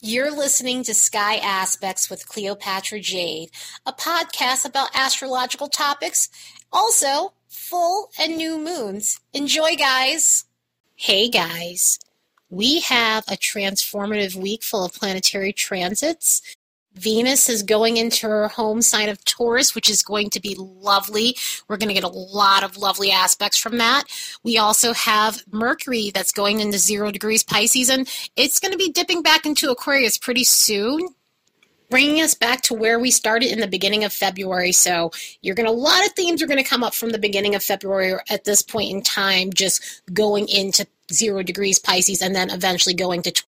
You're listening to Sky Aspects with Cleopatra Jade, a podcast about astrological topics, also full and new moons. Enjoy, guys. Hey, guys. We have a transformative week full of planetary transits. Venus is going into her home sign of Taurus, which is going to be lovely. We're going to get a lot of lovely aspects from that. We also have Mercury that's going into zero degrees Pisces, and it's going to be dipping back into Aquarius pretty soon. Bringing us back to where we started in the beginning of February. So, you're going to, a lot of themes are going to come up from the beginning of February at this point in time, just going into zero degrees Pisces and then eventually going to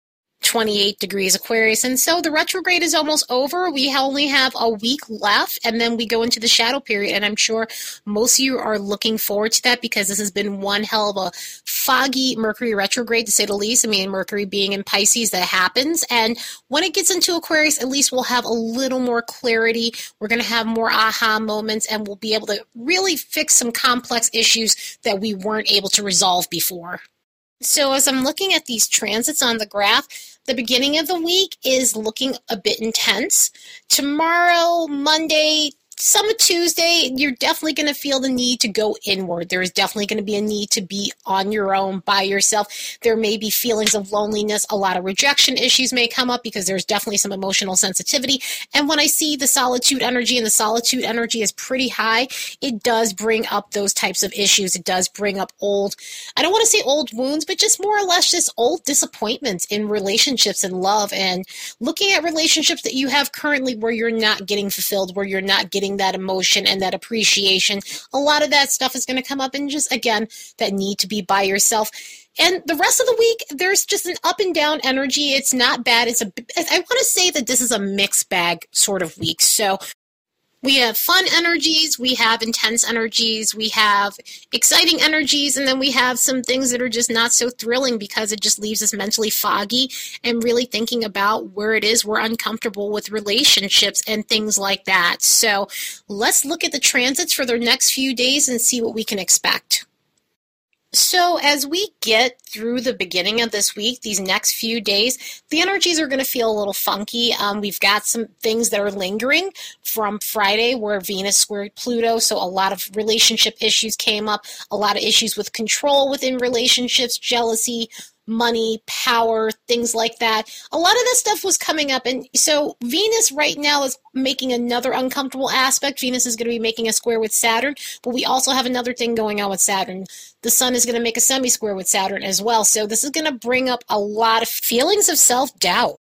28 degrees Aquarius. And so the retrograde is almost over. We only have a week left, and then we go into the shadow period. And I'm sure most of you are looking forward to that because this has been one hell of a foggy Mercury retrograde, to say the least. I mean, Mercury being in Pisces, that happens. And when it gets into Aquarius, at least we'll have a little more clarity. We're going to have more aha moments, and we'll be able to really fix some complex issues that we weren't able to resolve before. So, as I'm looking at these transits on the graph, the beginning of the week is looking a bit intense. Tomorrow, Monday, some Tuesday, you're definitely going to feel the need to go inward. There is definitely going to be a need to be on your own by yourself. There may be feelings of loneliness. A lot of rejection issues may come up because there's definitely some emotional sensitivity. And when I see the solitude energy and the solitude energy is pretty high, it does bring up those types of issues. It does bring up old, I don't want to say old wounds, but just more or less just old disappointments in relationships and love and looking at relationships that you have currently where you're not getting fulfilled, where you're not getting that emotion and that appreciation. A lot of that stuff is going to come up, and just again, that need to be by yourself. And the rest of the week, there's just an up and down energy. It's not bad. It's a, I want to say that this is a mixed bag sort of week. So we have fun energies, we have intense energies, we have exciting energies, and then we have some things that are just not so thrilling because it just leaves us mentally foggy and really thinking about where it is we're uncomfortable with relationships and things like that. So let's look at the transits for the next few days and see what we can expect. So, as we get through the beginning of this week, these next few days, the energies are going to feel a little funky. Um, we've got some things that are lingering from Friday where Venus squared Pluto. So, a lot of relationship issues came up, a lot of issues with control within relationships, jealousy, money, power, things like that. A lot of this stuff was coming up. And so Venus right now is making another uncomfortable aspect. Venus is going to be making a square with Saturn, but we also have another thing going on with Saturn. The Sun is going to make a semi square with Saturn as well. So this is going to bring up a lot of feelings of self doubt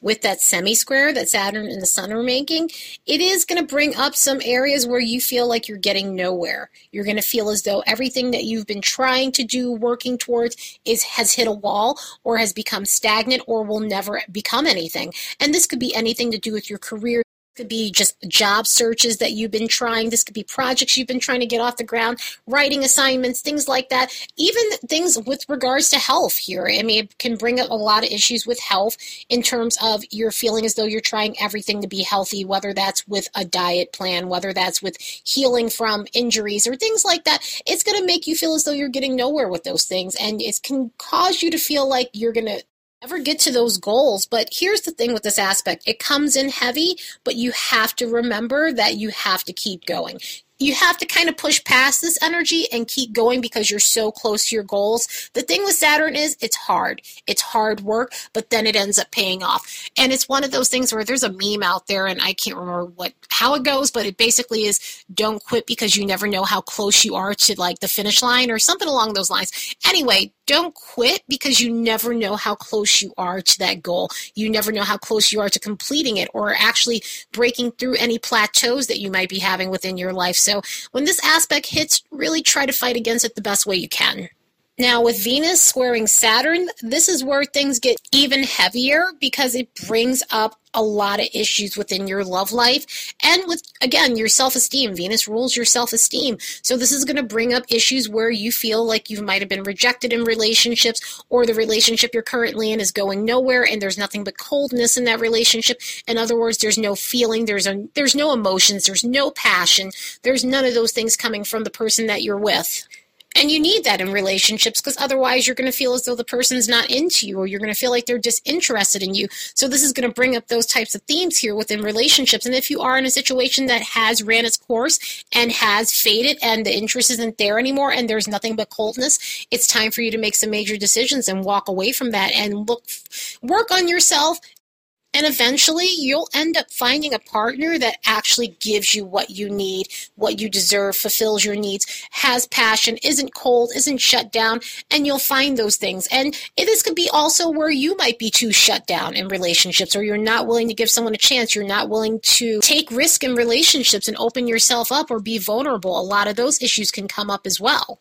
with that semi square that Saturn and the Sun are making, it is going to bring up some areas where you feel like you're getting nowhere. You're going to feel as though everything that you've been trying to do, working towards, is has hit a wall or has become stagnant or will never become anything. And this could be anything to do with your career, could be just job searches that you've been trying. This could be projects you've been trying to get off the ground, writing assignments, things like that. Even things with regards to health here. I mean, it can bring up a lot of issues with health in terms of you're feeling as though you're trying everything to be healthy, whether that's with a diet plan, whether that's with healing from injuries or things like that. It's going to make you feel as though you're getting nowhere with those things. And it can cause you to feel like you're going to ever get to those goals. But here's the thing with this aspect it comes in heavy, but you have to remember that you have to keep going you have to kind of push past this energy and keep going because you're so close to your goals. The thing with Saturn is it's hard. It's hard work, but then it ends up paying off. And it's one of those things where there's a meme out there and I can't remember what how it goes, but it basically is don't quit because you never know how close you are to like the finish line or something along those lines. Anyway, don't quit because you never know how close you are to that goal. You never know how close you are to completing it or actually breaking through any plateaus that you might be having within your life. So when this aspect hits, really try to fight against it the best way you can. Now, with Venus squaring Saturn, this is where things get even heavier because it brings up a lot of issues within your love life and with, again, your self esteem. Venus rules your self esteem. So, this is going to bring up issues where you feel like you might have been rejected in relationships or the relationship you're currently in is going nowhere and there's nothing but coldness in that relationship. In other words, there's no feeling, there's, a, there's no emotions, there's no passion, there's none of those things coming from the person that you're with. And you need that in relationships because otherwise you're going to feel as though the person's not into you or you're going to feel like they're disinterested in you. So this is going to bring up those types of themes here within relationships. And if you are in a situation that has ran its course and has faded and the interest isn't there anymore and there's nothing but coldness, it's time for you to make some major decisions and walk away from that and look work on yourself and eventually, you'll end up finding a partner that actually gives you what you need, what you deserve, fulfills your needs, has passion, isn't cold, isn't shut down, and you'll find those things. And this could be also where you might be too shut down in relationships, or you're not willing to give someone a chance, you're not willing to take risk in relationships and open yourself up or be vulnerable. A lot of those issues can come up as well.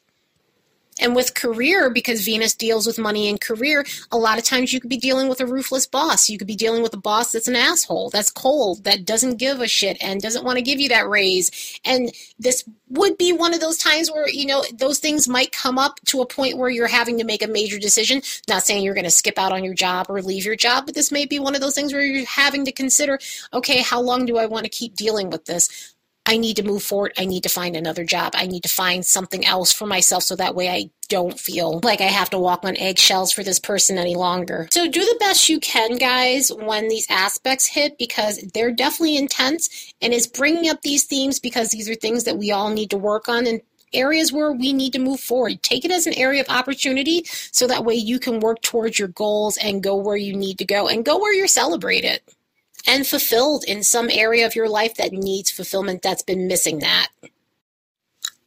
And with career, because Venus deals with money and career, a lot of times you could be dealing with a ruthless boss. You could be dealing with a boss that's an asshole, that's cold, that doesn't give a shit and doesn't want to give you that raise. And this would be one of those times where, you know, those things might come up to a point where you're having to make a major decision. Not saying you're going to skip out on your job or leave your job, but this may be one of those things where you're having to consider, okay, how long do I want to keep dealing with this? I need to move forward. I need to find another job. I need to find something else for myself so that way I don't feel like I have to walk on eggshells for this person any longer. So do the best you can, guys, when these aspects hit because they're definitely intense and it's bringing up these themes because these are things that we all need to work on and areas where we need to move forward. Take it as an area of opportunity so that way you can work towards your goals and go where you need to go and go where you're celebrated and fulfilled in some area of your life that needs fulfillment that's been missing that.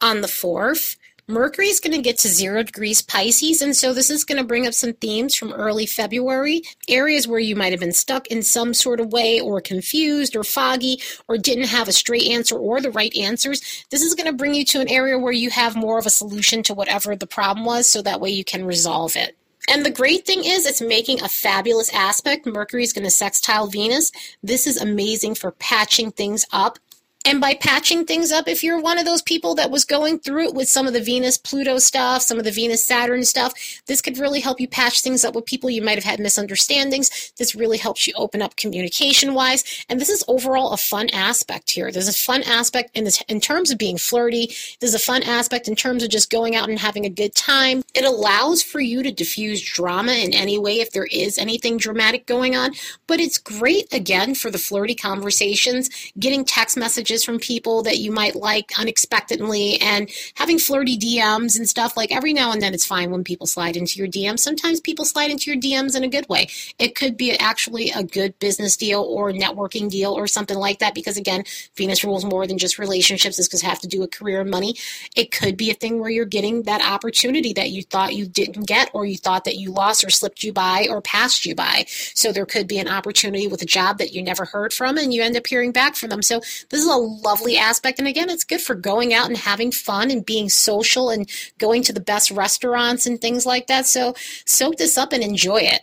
On the 4th, Mercury is going to get to zero degrees Pisces, and so this is going to bring up some themes from early February, areas where you might have been stuck in some sort of way, or confused, or foggy, or didn't have a straight answer or the right answers. This is going to bring you to an area where you have more of a solution to whatever the problem was, so that way you can resolve it. And the great thing is, it's making a fabulous aspect. Mercury is going to sextile Venus. This is amazing for patching things up and by patching things up, if you're one of those people that was going through it with some of the Venus Pluto stuff, some of the Venus Saturn stuff, this could really help you patch things up with people you might have had misunderstandings. This really helps you open up communication wise. And this is overall a fun aspect here. There's a fun aspect in this in terms of being flirty. There's a fun aspect in terms of just going out and having a good time. It allows for you to diffuse drama in any way if there is anything dramatic going on. But it's great again for the flirty conversations, getting text messages messages from people that you might like unexpectedly and having flirty DMs and stuff. Like every now and then it's fine when people slide into your DMs. Sometimes people slide into your DMs in a good way. It could be actually a good business deal or networking deal or something like that because again, Venus rules more than just relationships. This could have to do with career and money. It could be a thing where you're getting that opportunity that you thought you didn't get or you thought that you lost or slipped you by or passed you by. So there could be an opportunity with a job that you never heard from and you end up hearing back from them. So this is a lovely aspect. And again, it's good for going out and having fun and being social and going to the best restaurants and things like that. So soak this up and enjoy it.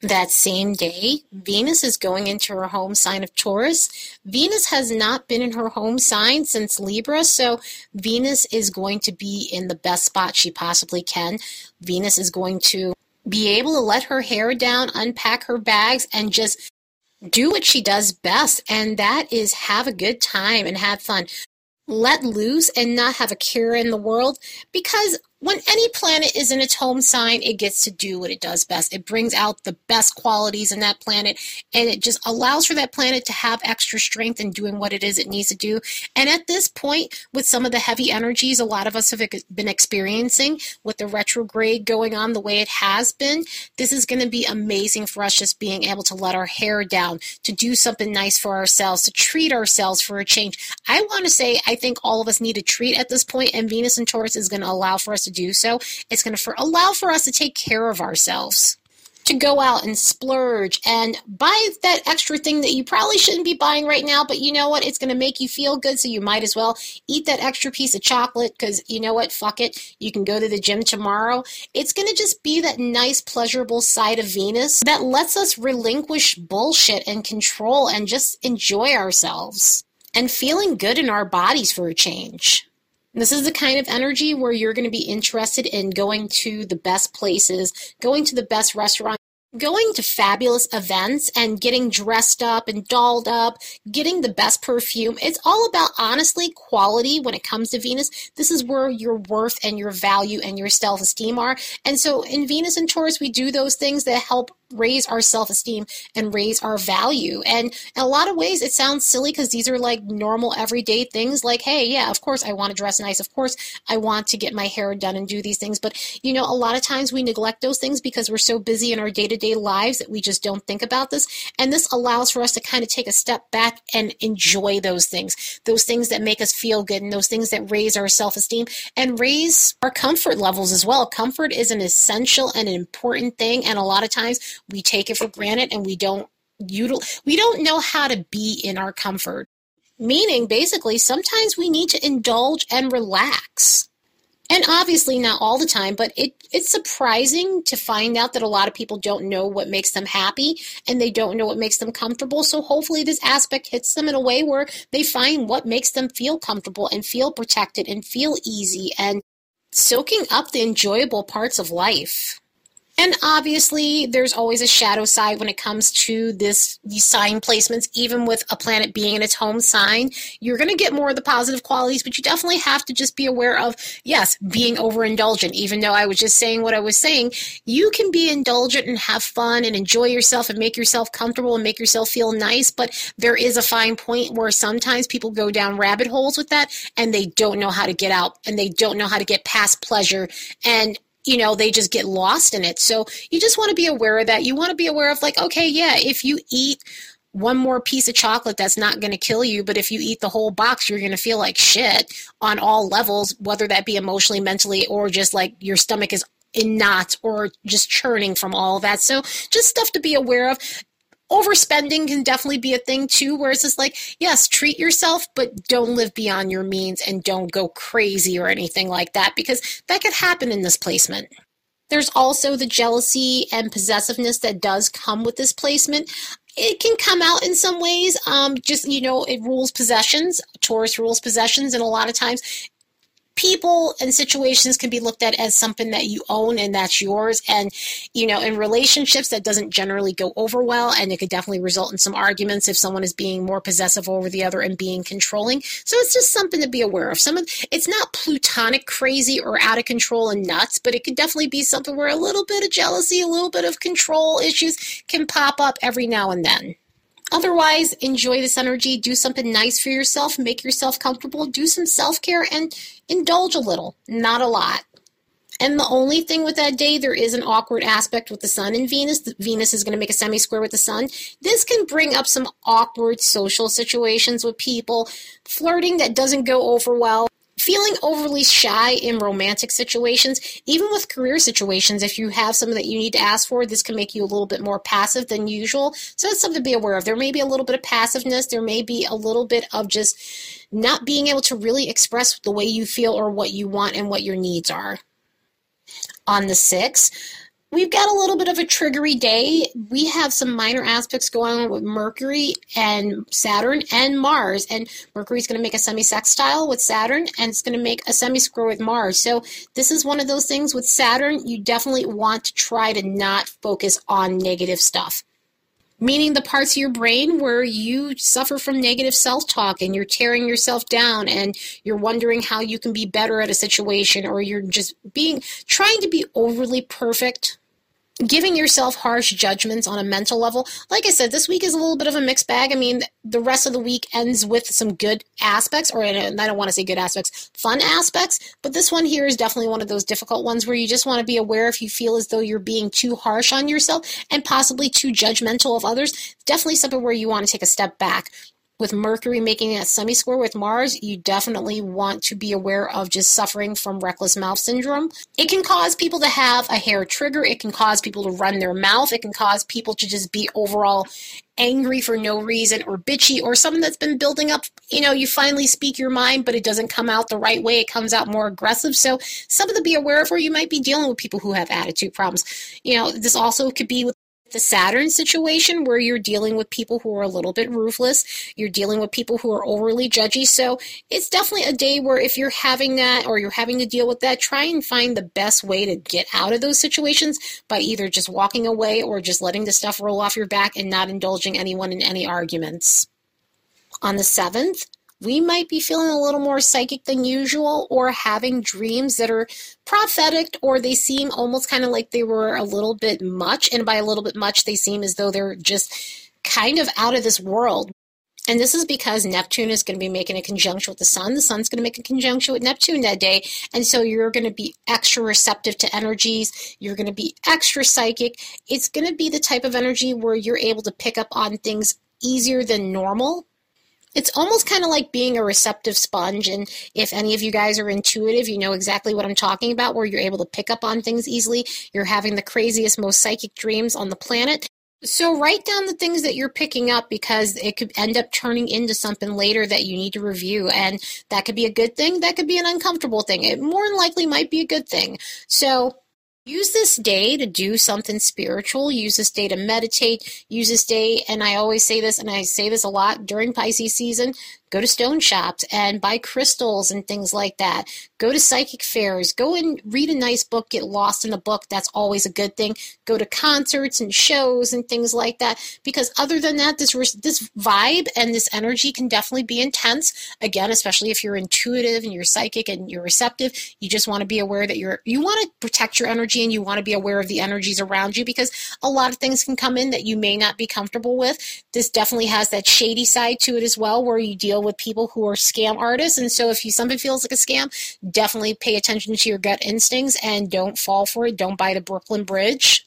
That same day, Venus is going into her home sign of Taurus. Venus has not been in her home sign since Libra, so Venus is going to be in the best spot she possibly can. Venus is going to be able to let her hair down, unpack her bags, and just do what she does best, and that is have a good time and have fun. Let loose and not have a care in the world because when any planet is in its home sign, it gets to do what it does best. It brings out the best qualities in that planet and it just allows for that planet to have extra strength in doing what it is it needs to do. And at this point, with some of the heavy energies a lot of us have been experiencing with the retrograde going on the way it has been, this is going to be amazing for us just being able to let our hair down, to do something nice for ourselves, to treat ourselves for a change. I want to say, I think all of us need a treat at this point, and Venus and Taurus is going to allow for us to do so. It's going to for, allow for us to take care of ourselves to go out and splurge and buy that extra thing that you probably shouldn't be buying right now, but you know what? It's going to make you feel good, so you might as well eat that extra piece of chocolate because you know what? Fuck it. You can go to the gym tomorrow. It's going to just be that nice, pleasurable side of Venus that lets us relinquish bullshit and control and just enjoy ourselves and feeling good in our bodies for a change. This is the kind of energy where you're going to be interested in going to the best places, going to the best restaurants, going to fabulous events and getting dressed up and dolled up, getting the best perfume. It's all about honestly quality when it comes to Venus. This is where your worth and your value and your self esteem are. And so in Venus and Taurus, we do those things that help raise our self esteem and raise our value. And in a lot of ways, it sounds silly because these are like normal everyday things like, hey, yeah, of course I want to dress nice. Of course I want to get my hair done and do these things. But, you know, a lot of times we neglect those things because we're so busy in our day to day lives that we just don't think about this. And this allows for us to kind of take a step back and enjoy those things, those things that make us feel good and those things that raise our self esteem and raise our comfort levels as well. Comfort is an essential and an important thing. And a lot of times we take it for granted and we don't util- we don't know how to be in our comfort. Meaning basically sometimes we need to indulge and relax. And obviously not all the time, but it, it's surprising to find out that a lot of people don't know what makes them happy and they don't know what makes them comfortable. So hopefully this aspect hits them in a way where they find what makes them feel comfortable and feel protected and feel easy and soaking up the enjoyable parts of life. And obviously, there's always a shadow side when it comes to this these sign placements. Even with a planet being in its home sign, you're going to get more of the positive qualities, but you definitely have to just be aware of yes, being overindulgent. Even though I was just saying what I was saying, you can be indulgent and have fun and enjoy yourself and make yourself comfortable and make yourself feel nice. But there is a fine point where sometimes people go down rabbit holes with that and they don't know how to get out and they don't know how to get past pleasure and you know, they just get lost in it. So you just want to be aware of that. You want to be aware of, like, okay, yeah, if you eat one more piece of chocolate, that's not going to kill you. But if you eat the whole box, you're going to feel like shit on all levels, whether that be emotionally, mentally, or just like your stomach is in knots or just churning from all of that. So just stuff to be aware of overspending can definitely be a thing too where it's just like yes treat yourself but don't live beyond your means and don't go crazy or anything like that because that could happen in this placement. There's also the jealousy and possessiveness that does come with this placement. It can come out in some ways um, just you know it rules possessions taurus rules possessions and a lot of times people and situations can be looked at as something that you own and that's yours. And, you know, in relationships, that doesn't generally go over well. And it could definitely result in some arguments if someone is being more possessive over the other and being controlling. So it's just something to be aware of. Some of, it's not plutonic crazy or out of control and nuts, but it could definitely be something where a little bit of jealousy, a little bit of control issues can pop up every now and then. Otherwise, enjoy this energy, do something nice for yourself, make yourself comfortable, do some self care, and indulge a little, not a lot. And the only thing with that day, there is an awkward aspect with the sun and Venus. Venus is going to make a semi square with the sun. This can bring up some awkward social situations with people, flirting that doesn't go over well feeling overly shy in romantic situations, even with career situations, if you have something that you need to ask for, this can make you a little bit more passive than usual. So that's something to be aware of. There may be a little bit of passiveness, there may be a little bit of just not being able to really express the way you feel or what you want and what your needs are. On the 6th, we've got a little bit of a triggery day. We have some minor aspects going on with Mercury and Saturn and Mars. And Mercury's going to make a semi sextile with Saturn and it's going to make a semi square with Mars. So, this is one of those things with Saturn, you definitely want to try to not focus on negative stuff. Meaning the parts of your brain where you suffer from negative self talk and you're tearing yourself down and you're wondering how you can be better at a situation or you're just being trying to be overly perfect giving yourself harsh judgments on a mental level. Like I said, this week is a little bit of a mixed bag. I mean, the rest of the week ends with some good aspects, or I don't want to say good aspects, fun aspects, but this one here is definitely one of those difficult ones where you just want to be aware if you feel as though you're being too harsh on yourself and possibly too judgmental of others. Definitely something where you want to take a step back with Mercury making a semi square with Mars, you definitely want to be aware of just suffering from reckless mouth syndrome. It can cause people to have a hair trigger, it can cause people to run their mouth, it can cause people to just be overall angry for no reason or bitchy or something that's been building up. You know, you finally speak your mind, but it doesn't come out the right way. It comes out more aggressive. So, something to be aware of where you might be dealing with people who have attitude problems. You know, this also could be with the Saturn situation where you're dealing with people who are a little bit ruthless, you're dealing with people who are overly judgy. So it's definitely a day where if you're having that or you're having to deal with that, try and find the best way to get out of those situations by either just walking away or just letting the stuff roll off your back and not indulging anyone in any arguments. On the 7th, we might be feeling a little more psychic than usual or having dreams that are prophetic or they seem almost kind of like they were a little bit much. And by a little bit much, they seem as though they're just kind of out of this world. And this is because Neptune is going to be making a conjunction with the Sun. The Sun's going to make a conjunction with Neptune that day. And so you're going to be extra receptive to energies. You're going to be extra psychic. It's going to be the type of energy where you're able to pick up on things easier than normal it's almost kind of like being a receptive sponge. And if any of you guys are intuitive, you know exactly what I'm talking about, where you're able to pick up on things easily. You're having the craziest, most psychic dreams on the planet. So write down the things that you're picking up because it could end up turning into something later that you need to review. And that could be a good thing. That could be an uncomfortable thing. It more than likely might be a good thing. So Use this day to do something spiritual. Use this day to meditate. Use this day, and I always say this, and I say this a lot during Pisces season go to stone shops and buy crystals and things like that. Go to psychic fairs. Go and read a nice book, get lost in a book. That's always a good thing. Go to concerts and shows and things like that. Because other than that, this this vibe and this energy can definitely be intense. Again, especially if you're intuitive and you're psychic and you're receptive, you just want to be aware that you're you want to protect your energy and you want to be aware of the energies around you because a lot of things can come in that you may not be comfortable with. This definitely has that shady side to it as well, where you deal with people who are scam artists. And so if you something feels like a scam, definitely pay attention to your gut instincts and don't fall for it. Don't buy the Brooklyn Bridge.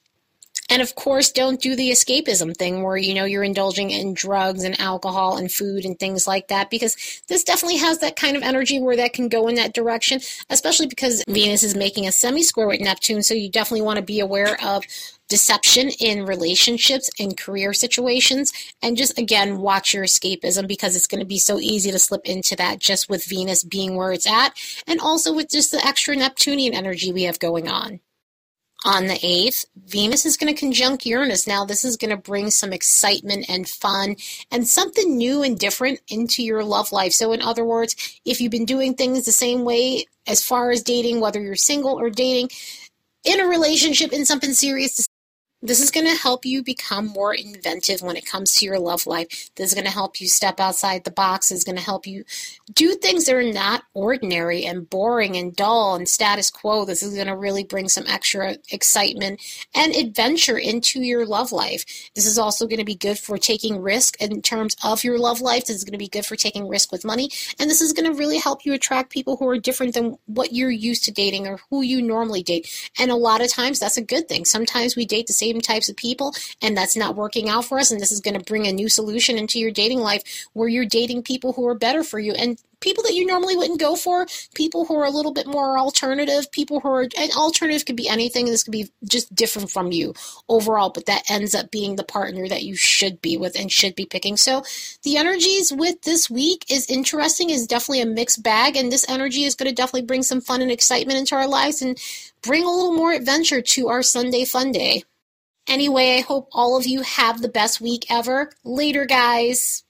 And of course, don't do the escapism thing where you know you're indulging in drugs and alcohol and food and things like that because this definitely has that kind of energy where that can go in that direction, especially because Venus is making a semi square with Neptune. So you definitely want to be aware of deception in relationships and career situations and just again watch your escapism because it's going to be so easy to slip into that just with Venus being where it's at and also with just the extra Neptunian energy we have going on. On the 8th, Venus is going to conjunct Uranus. Now, this is going to bring some excitement and fun and something new and different into your love life. So, in other words, if you've been doing things the same way as far as dating, whether you're single or dating, in a relationship, in something serious, this is going to help you become more inventive when it comes to your love life. This is going to help you step outside the box. This is going to help you do things that are not ordinary and boring and dull and status quo. This is going to really bring some extra excitement and adventure into your love life. This is also going to be good for taking risk in terms of your love life. This is going to be good for taking risk with money. And this is going to really help you attract people who are different than what you're used to dating or who you normally date. And a lot of times that's a good thing. Sometimes we date the same same types of people and that's not working out for us and this is going to bring a new solution into your dating life where you're dating people who are better for you and people that you normally wouldn't go for, people who are a little bit more alternative, people who are an alternative could be anything. This could be just different from you overall, but that ends up being the partner that you should be with and should be picking. So the energies with this week is interesting, is definitely a mixed bag, and this energy is going to definitely bring some fun and excitement into our lives and bring a little more adventure to our Sunday fun day. Anyway, I hope all of you have the best week ever. Later, guys.